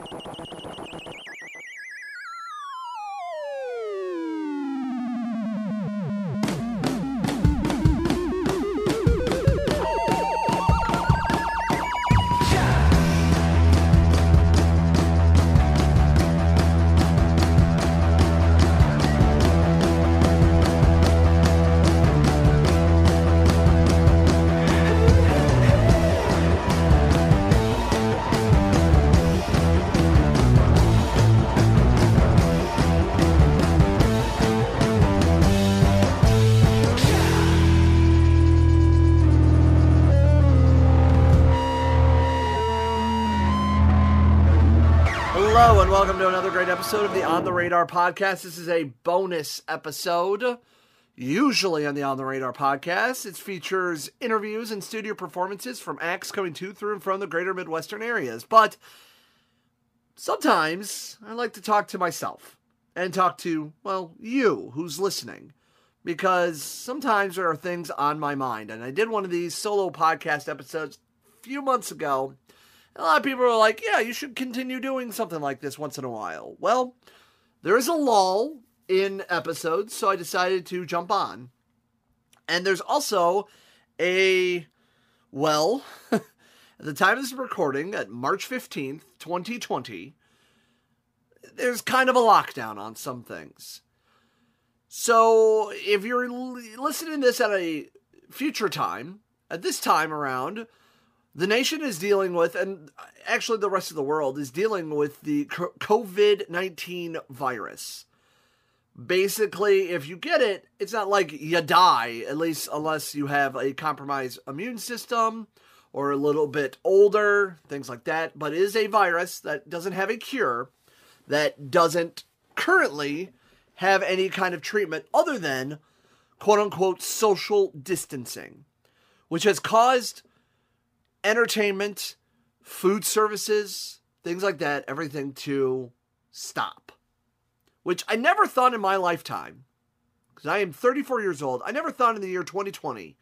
Hello, and welcome to another great episode of the On the Radar podcast. This is a bonus episode. Usually on the On the Radar podcast, it features interviews and studio performances from acts coming to, through, and from the greater Midwestern areas. But sometimes I like to talk to myself and talk to, well, you who's listening. Because sometimes there are things on my mind. And I did one of these solo podcast episodes a few months ago a lot of people are like, yeah, you should continue doing something like this once in a while. Well, there is a lull in episodes, so I decided to jump on. And there's also a, well, at the time of this recording, at March 15th, 2020, there's kind of a lockdown on some things. So if you're listening to this at a future time, at this time around, the nation is dealing with, and actually the rest of the world is dealing with the COVID 19 virus. Basically, if you get it, it's not like you die, at least unless you have a compromised immune system or a little bit older, things like that. But it is a virus that doesn't have a cure, that doesn't currently have any kind of treatment other than quote unquote social distancing, which has caused entertainment, food services, things like that, everything to stop. Which I never thought in my lifetime, because I am 34 years old, I never thought in the year 2020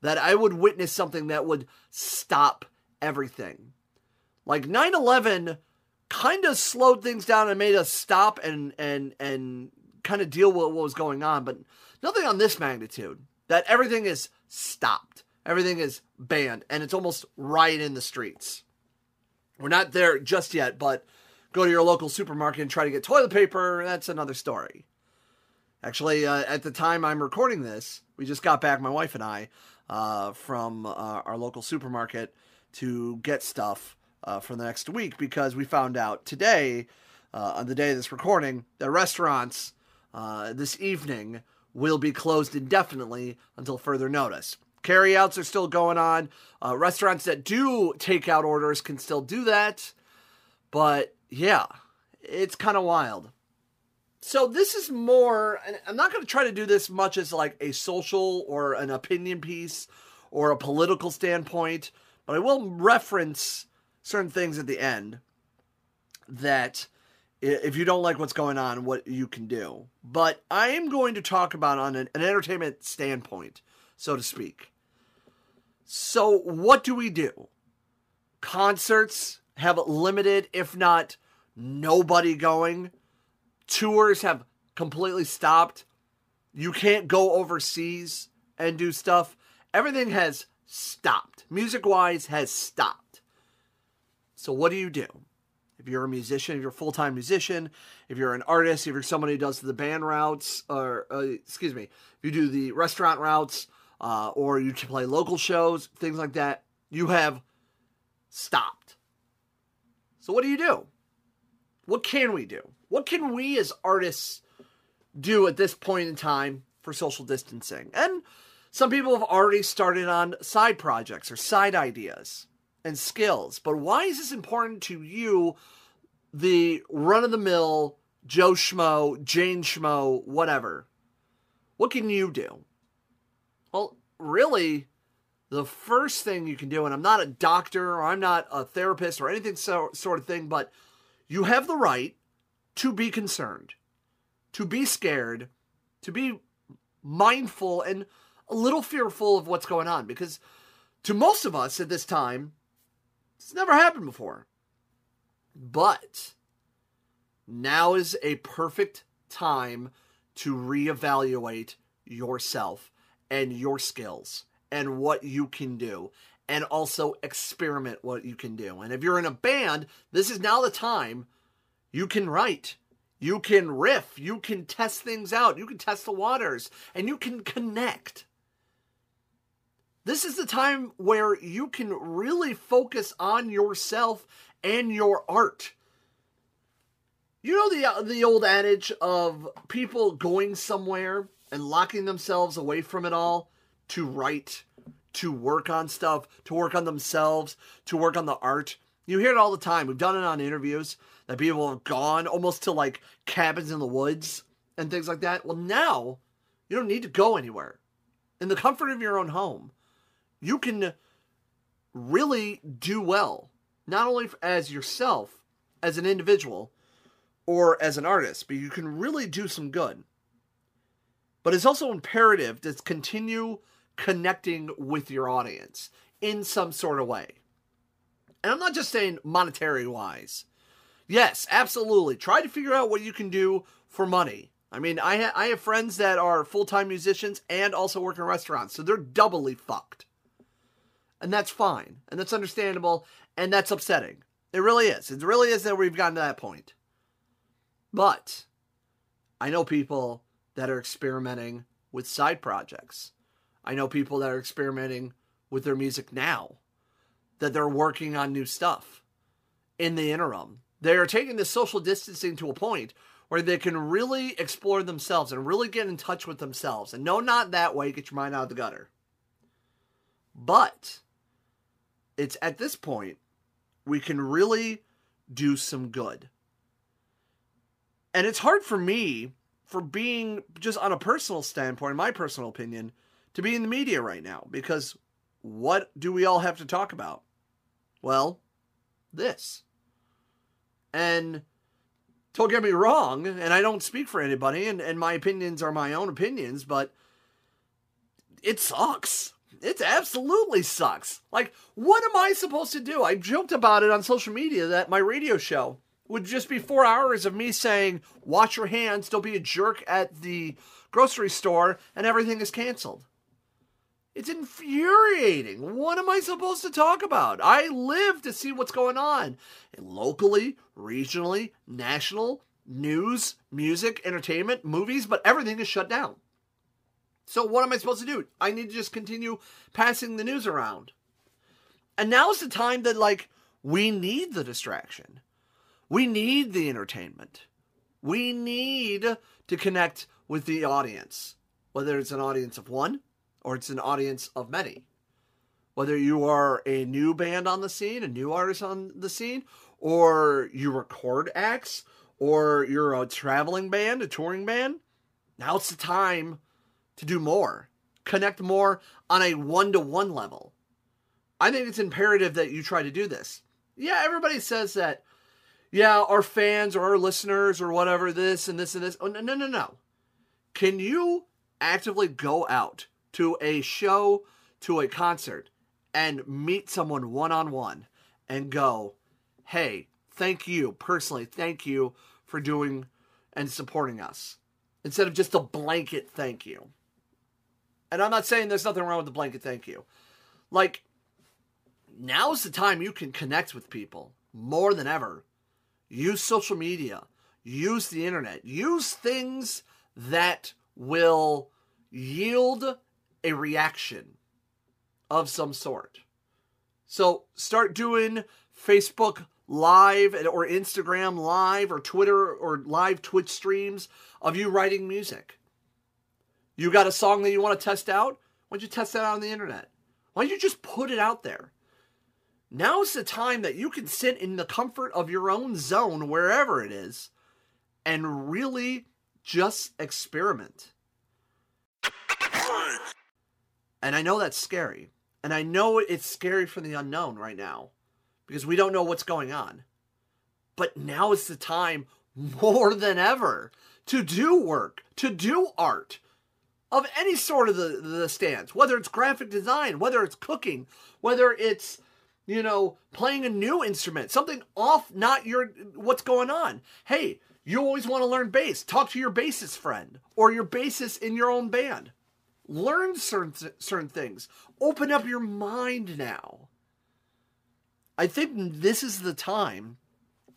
that I would witness something that would stop everything. Like 9 11 kind of slowed things down and made us stop and, and, and kind of deal with what was going on, but nothing on this magnitude. That everything is stopped. Everything is banned, and it's almost right in the streets. We're not there just yet, but go to your local supermarket and try to get toilet paper. That's another story. Actually, uh, at the time I'm recording this, we just got back, my wife and I, uh, from uh, our local supermarket to get stuff uh, for the next week because we found out today, uh, on the day of this recording, that restaurants uh, this evening will be closed indefinitely until further notice. Carryouts are still going on. Uh, restaurants that do takeout orders can still do that. But yeah, it's kind of wild. So this is more, I'm not going to try to do this much as like a social or an opinion piece or a political standpoint, but I will reference certain things at the end that if you don't like what's going on, what you can do. But I am going to talk about on an, an entertainment standpoint, so to speak. So, what do we do? Concerts have limited, if not nobody going. Tours have completely stopped. You can't go overseas and do stuff. Everything has stopped. Music wise, has stopped. So, what do you do? If you're a musician, if you're a full time musician, if you're an artist, if you're somebody who does the band routes, or uh, excuse me, if you do the restaurant routes, uh, or you play local shows, things like that, you have stopped. So, what do you do? What can we do? What can we as artists do at this point in time for social distancing? And some people have already started on side projects or side ideas and skills. But why is this important to you, the run of the mill Joe Schmo, Jane Schmo, whatever? What can you do? Well, really, the first thing you can do, and I'm not a doctor or I'm not a therapist or anything so, sort of thing, but you have the right to be concerned, to be scared, to be mindful and a little fearful of what's going on because to most of us at this time, it's never happened before. But now is a perfect time to reevaluate yourself and your skills and what you can do and also experiment what you can do. And if you're in a band, this is now the time you can write. You can riff, you can test things out, you can test the waters, and you can connect. This is the time where you can really focus on yourself and your art. You know the uh, the old adage of people going somewhere and locking themselves away from it all to write, to work on stuff, to work on themselves, to work on the art. You hear it all the time. We've done it on interviews that people have gone almost to like cabins in the woods and things like that. Well, now you don't need to go anywhere. In the comfort of your own home, you can really do well, not only as yourself, as an individual, or as an artist, but you can really do some good. But it's also imperative to continue connecting with your audience in some sort of way. And I'm not just saying monetary wise. Yes, absolutely. Try to figure out what you can do for money. I mean, I, ha- I have friends that are full time musicians and also work in restaurants, so they're doubly fucked. And that's fine, and that's understandable, and that's upsetting. It really is. It really is that we've gotten to that point. But I know people that are experimenting with side projects. I know people that are experimenting with their music now, that they're working on new stuff in the interim. They are taking the social distancing to a point where they can really explore themselves and really get in touch with themselves. And no, not that way, get your mind out of the gutter. But it's at this point we can really do some good. And it's hard for me for being just on a personal standpoint, my personal opinion, to be in the media right now because what do we all have to talk about? Well, this. And don't get me wrong, and I don't speak for anybody, and, and my opinions are my own opinions, but it sucks. It absolutely sucks. Like, what am I supposed to do? I joked about it on social media that my radio show would just be four hours of me saying, wash your hands, don't be a jerk at the grocery store, and everything is canceled. It's infuriating. What am I supposed to talk about? I live to see what's going on locally, regionally, national, news, music, entertainment, movies, but everything is shut down. So, what am I supposed to do? I need to just continue passing the news around. And now's the time that, like, we need the distraction. We need the entertainment. We need to connect with the audience, whether it's an audience of one or it's an audience of many. Whether you are a new band on the scene, a new artist on the scene, or you record acts, or you're a traveling band, a touring band, now it's the time to do more. Connect more on a one to one level. I think it's imperative that you try to do this. Yeah, everybody says that yeah, our fans or our listeners or whatever, this and this and this. Oh, no, no, no, no. Can you actively go out to a show, to a concert, and meet someone one on one and go, hey, thank you, personally, thank you for doing and supporting us? Instead of just a blanket thank you. And I'm not saying there's nothing wrong with the blanket thank you. Like, now's the time you can connect with people more than ever use social media, use the internet, use things that will yield a reaction of some sort. So start doing Facebook live or Instagram live or Twitter or live Twitch streams of you writing music. You got a song that you want to test out? Why don't you test that out on the internet? Why don't you just put it out there? Now's the time that you can sit in the comfort of your own zone, wherever it is, and really just experiment. And I know that's scary. And I know it's scary for the unknown right now because we don't know what's going on. But now is the time more than ever to do work, to do art of any sort of the, the stance, whether it's graphic design, whether it's cooking, whether it's you know, playing a new instrument, something off not your what's going on. Hey, you always want to learn bass. Talk to your bassist friend or your bassist in your own band. Learn certain certain things. Open up your mind now. I think this is the time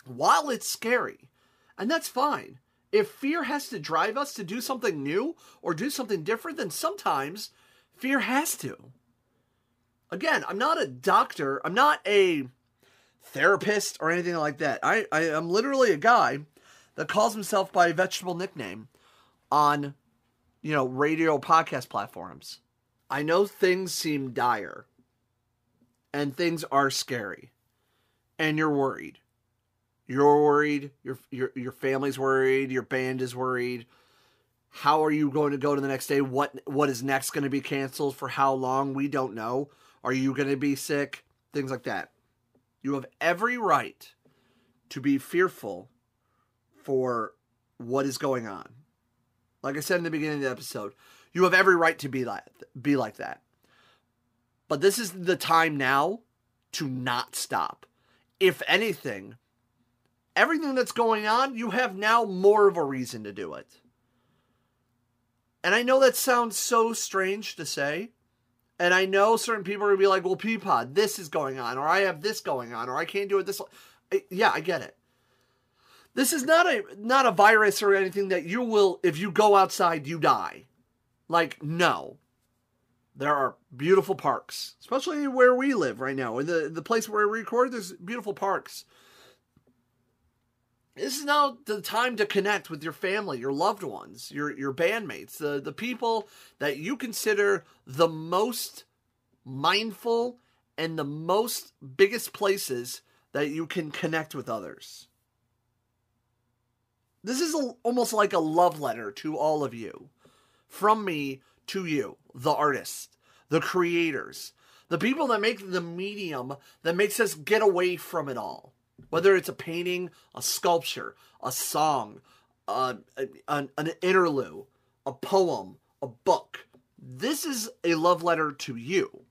while it's scary. And that's fine. If fear has to drive us to do something new or do something different, then sometimes fear has to. Again, I'm not a doctor, I'm not a therapist or anything like that. I, I am literally a guy that calls himself by a vegetable nickname on, you know, radio podcast platforms. I know things seem dire and things are scary and you're worried. You're worried, your your your family's worried, your band is worried. How are you going to go to the next day? What what is next going to be canceled for how long? We don't know. Are you going to be sick? Things like that. You have every right to be fearful for what is going on. Like I said in the beginning of the episode, you have every right to be like be like that. But this is the time now to not stop. If anything, everything that's going on, you have now more of a reason to do it. And I know that sounds so strange to say, and I know certain people are gonna be like, "Well, Peapod, this is going on, or I have this going on, or I can't do it this." Yeah, I get it. This is not a not a virus or anything that you will, if you go outside, you die. Like, no. There are beautiful parks, especially where we live right now. In the the place where we record, there's beautiful parks. This is now the time to connect with your family, your loved ones, your your bandmates, the the people that you consider the most mindful and the most biggest places that you can connect with others. This is a, almost like a love letter to all of you. From me to you, the artists, the creators, the people that make the medium that makes us get away from it all. Whether it's a painting, a sculpture, a song, an, an interlude, a poem, a book, this is a love letter to you.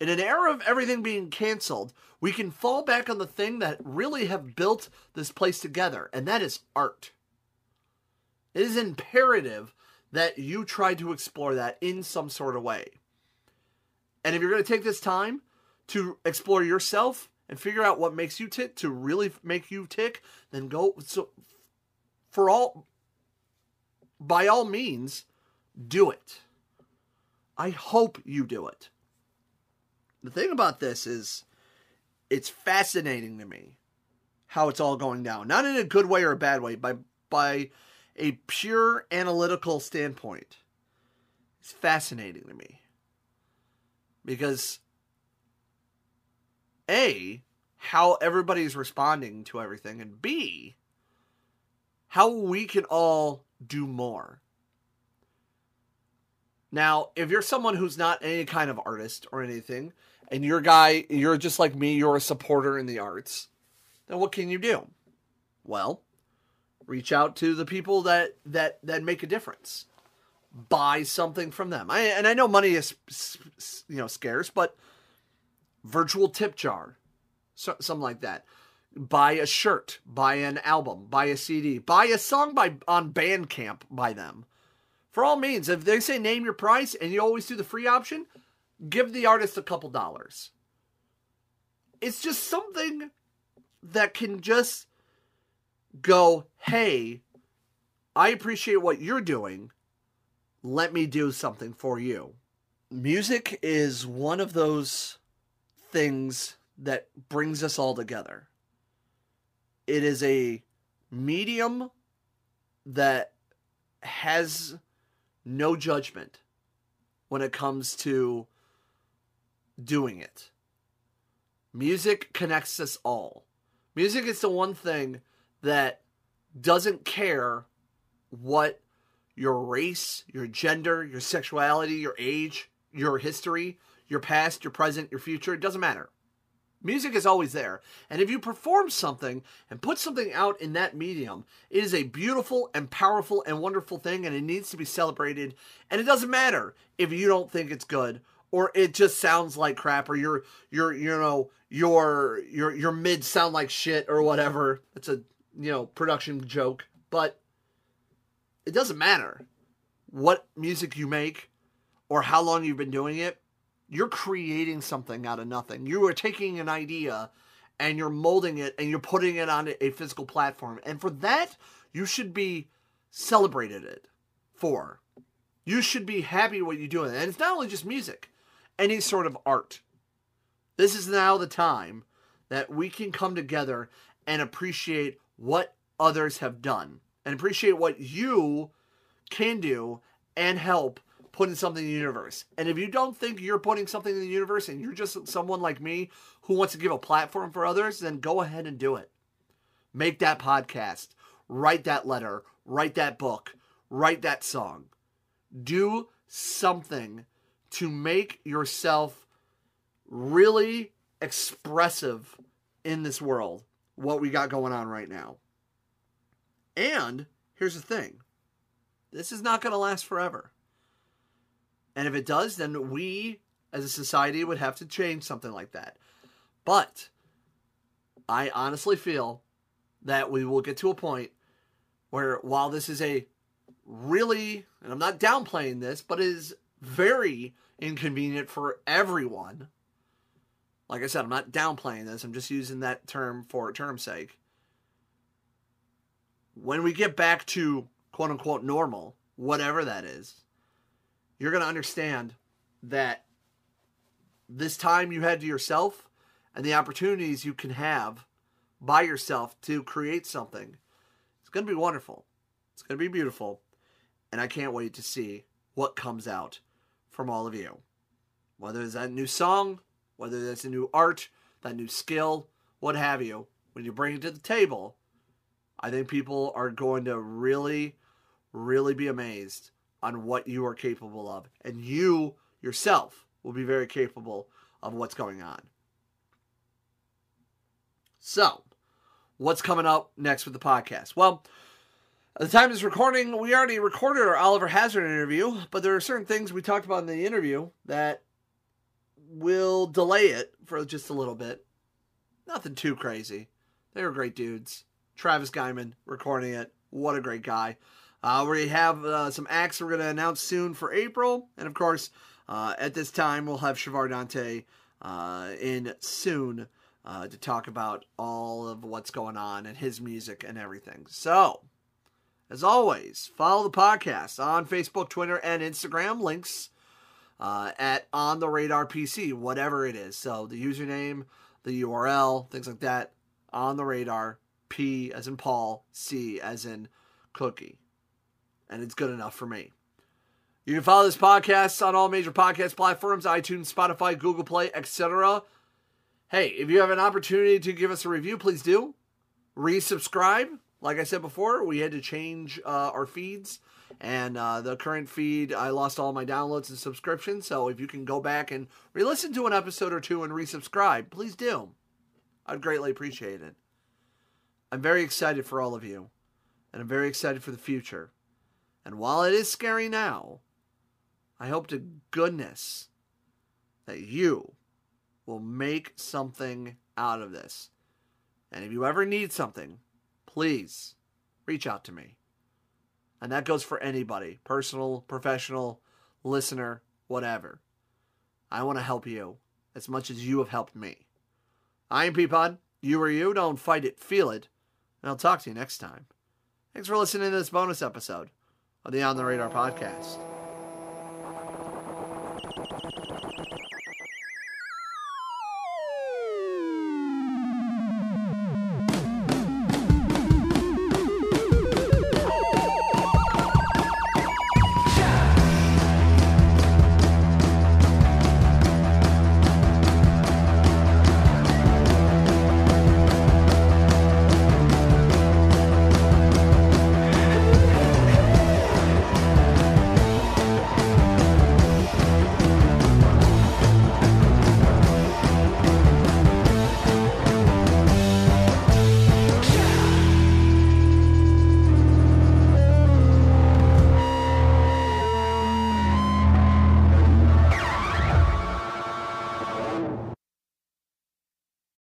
In an era of everything being canceled, we can fall back on the thing that really have built this place together, and that is art. It is imperative that you try to explore that in some sort of way. And if you're going to take this time to explore yourself and figure out what makes you tick to really make you tick, then go so for all by all means do it. I hope you do it. The thing about this is it's fascinating to me how it's all going down. Not in a good way or a bad way, by by a pure analytical standpoint. It's fascinating to me. Because a, how everybody's responding to everything, and B, how we can all do more. Now, if you're someone who's not any kind of artist or anything, and you're a guy, you're just like me, you're a supporter in the arts, then what can you do? Well, reach out to the people that that that make a difference. Buy something from them. I, and I know money is you know scarce, but virtual tip jar, so, something like that. Buy a shirt, buy an album, buy a CD, buy a song by on Bandcamp by them. For all means, if they say name your price and you always do the free option, give the artist a couple dollars. It's just something that can just go, hey, I appreciate what you're doing. Let me do something for you. Music is one of those things that brings us all together. It is a medium that has no judgment when it comes to doing it. Music connects us all. Music is the one thing that doesn't care what your race, your gender, your sexuality, your age, your history, your past, your present, your future, it doesn't matter. Music is always there. And if you perform something and put something out in that medium, it is a beautiful and powerful and wonderful thing and it needs to be celebrated. And it doesn't matter if you don't think it's good or it just sounds like crap or your your you know your your your mids sound like shit or whatever. It's a you know production joke, but it doesn't matter what music you make or how long you've been doing it. You're creating something out of nothing. You are taking an idea and you're molding it and you're putting it on a physical platform. And for that, you should be celebrated it for. You should be happy what you're doing. And it's not only just music, any sort of art. This is now the time that we can come together and appreciate what others have done and appreciate what you can do and help putting something in the universe. And if you don't think you're putting something in the universe and you're just someone like me who wants to give a platform for others, then go ahead and do it. Make that podcast, write that letter, write that book, write that song. Do something to make yourself really expressive in this world, what we got going on right now. And here's the thing this is not going to last forever. And if it does, then we as a society would have to change something like that. But I honestly feel that we will get to a point where while this is a really, and I'm not downplaying this, but is very inconvenient for everyone. Like I said, I'm not downplaying this. I'm just using that term for term's sake. When we get back to quote unquote normal, whatever that is, you're going to understand that this time you had to yourself and the opportunities you can have by yourself to create something, it's going to be wonderful. It's going to be beautiful. And I can't wait to see what comes out from all of you. Whether it's that new song, whether that's a new art, that new skill, what have you, when you bring it to the table, I think people are going to really, really be amazed on what you are capable of. And you yourself will be very capable of what's going on. So, what's coming up next with the podcast? Well, at the time of this recording, we already recorded our Oliver Hazard interview, but there are certain things we talked about in the interview that will delay it for just a little bit. Nothing too crazy. They were great dudes. Travis Guyman recording it. What a great guy. Uh, we have uh, some acts we're going to announce soon for April. And of course, uh, at this time, we'll have Shavar Dante uh, in soon uh, to talk about all of what's going on and his music and everything. So, as always, follow the podcast on Facebook, Twitter, and Instagram. Links uh, at On the Radar PC, whatever it is. So, the username, the URL, things like that. On the Radar, P as in Paul, C as in Cookie and it's good enough for me. You can follow this podcast on all major podcast platforms iTunes, Spotify, Google Play, etc. Hey, if you have an opportunity to give us a review, please do. Resubscribe. Like I said before, we had to change uh, our feeds, and uh, the current feed, I lost all my downloads and subscriptions. So if you can go back and re listen to an episode or two and resubscribe, please do. I'd greatly appreciate it. I'm very excited for all of you, and I'm very excited for the future. And while it is scary now, I hope to goodness that you will make something out of this. And if you ever need something, please reach out to me. And that goes for anybody personal, professional, listener, whatever. I want to help you as much as you have helped me. I am Peapod. You are you. Don't fight it, feel it. And I'll talk to you next time. Thanks for listening to this bonus episode the On the Radar podcast.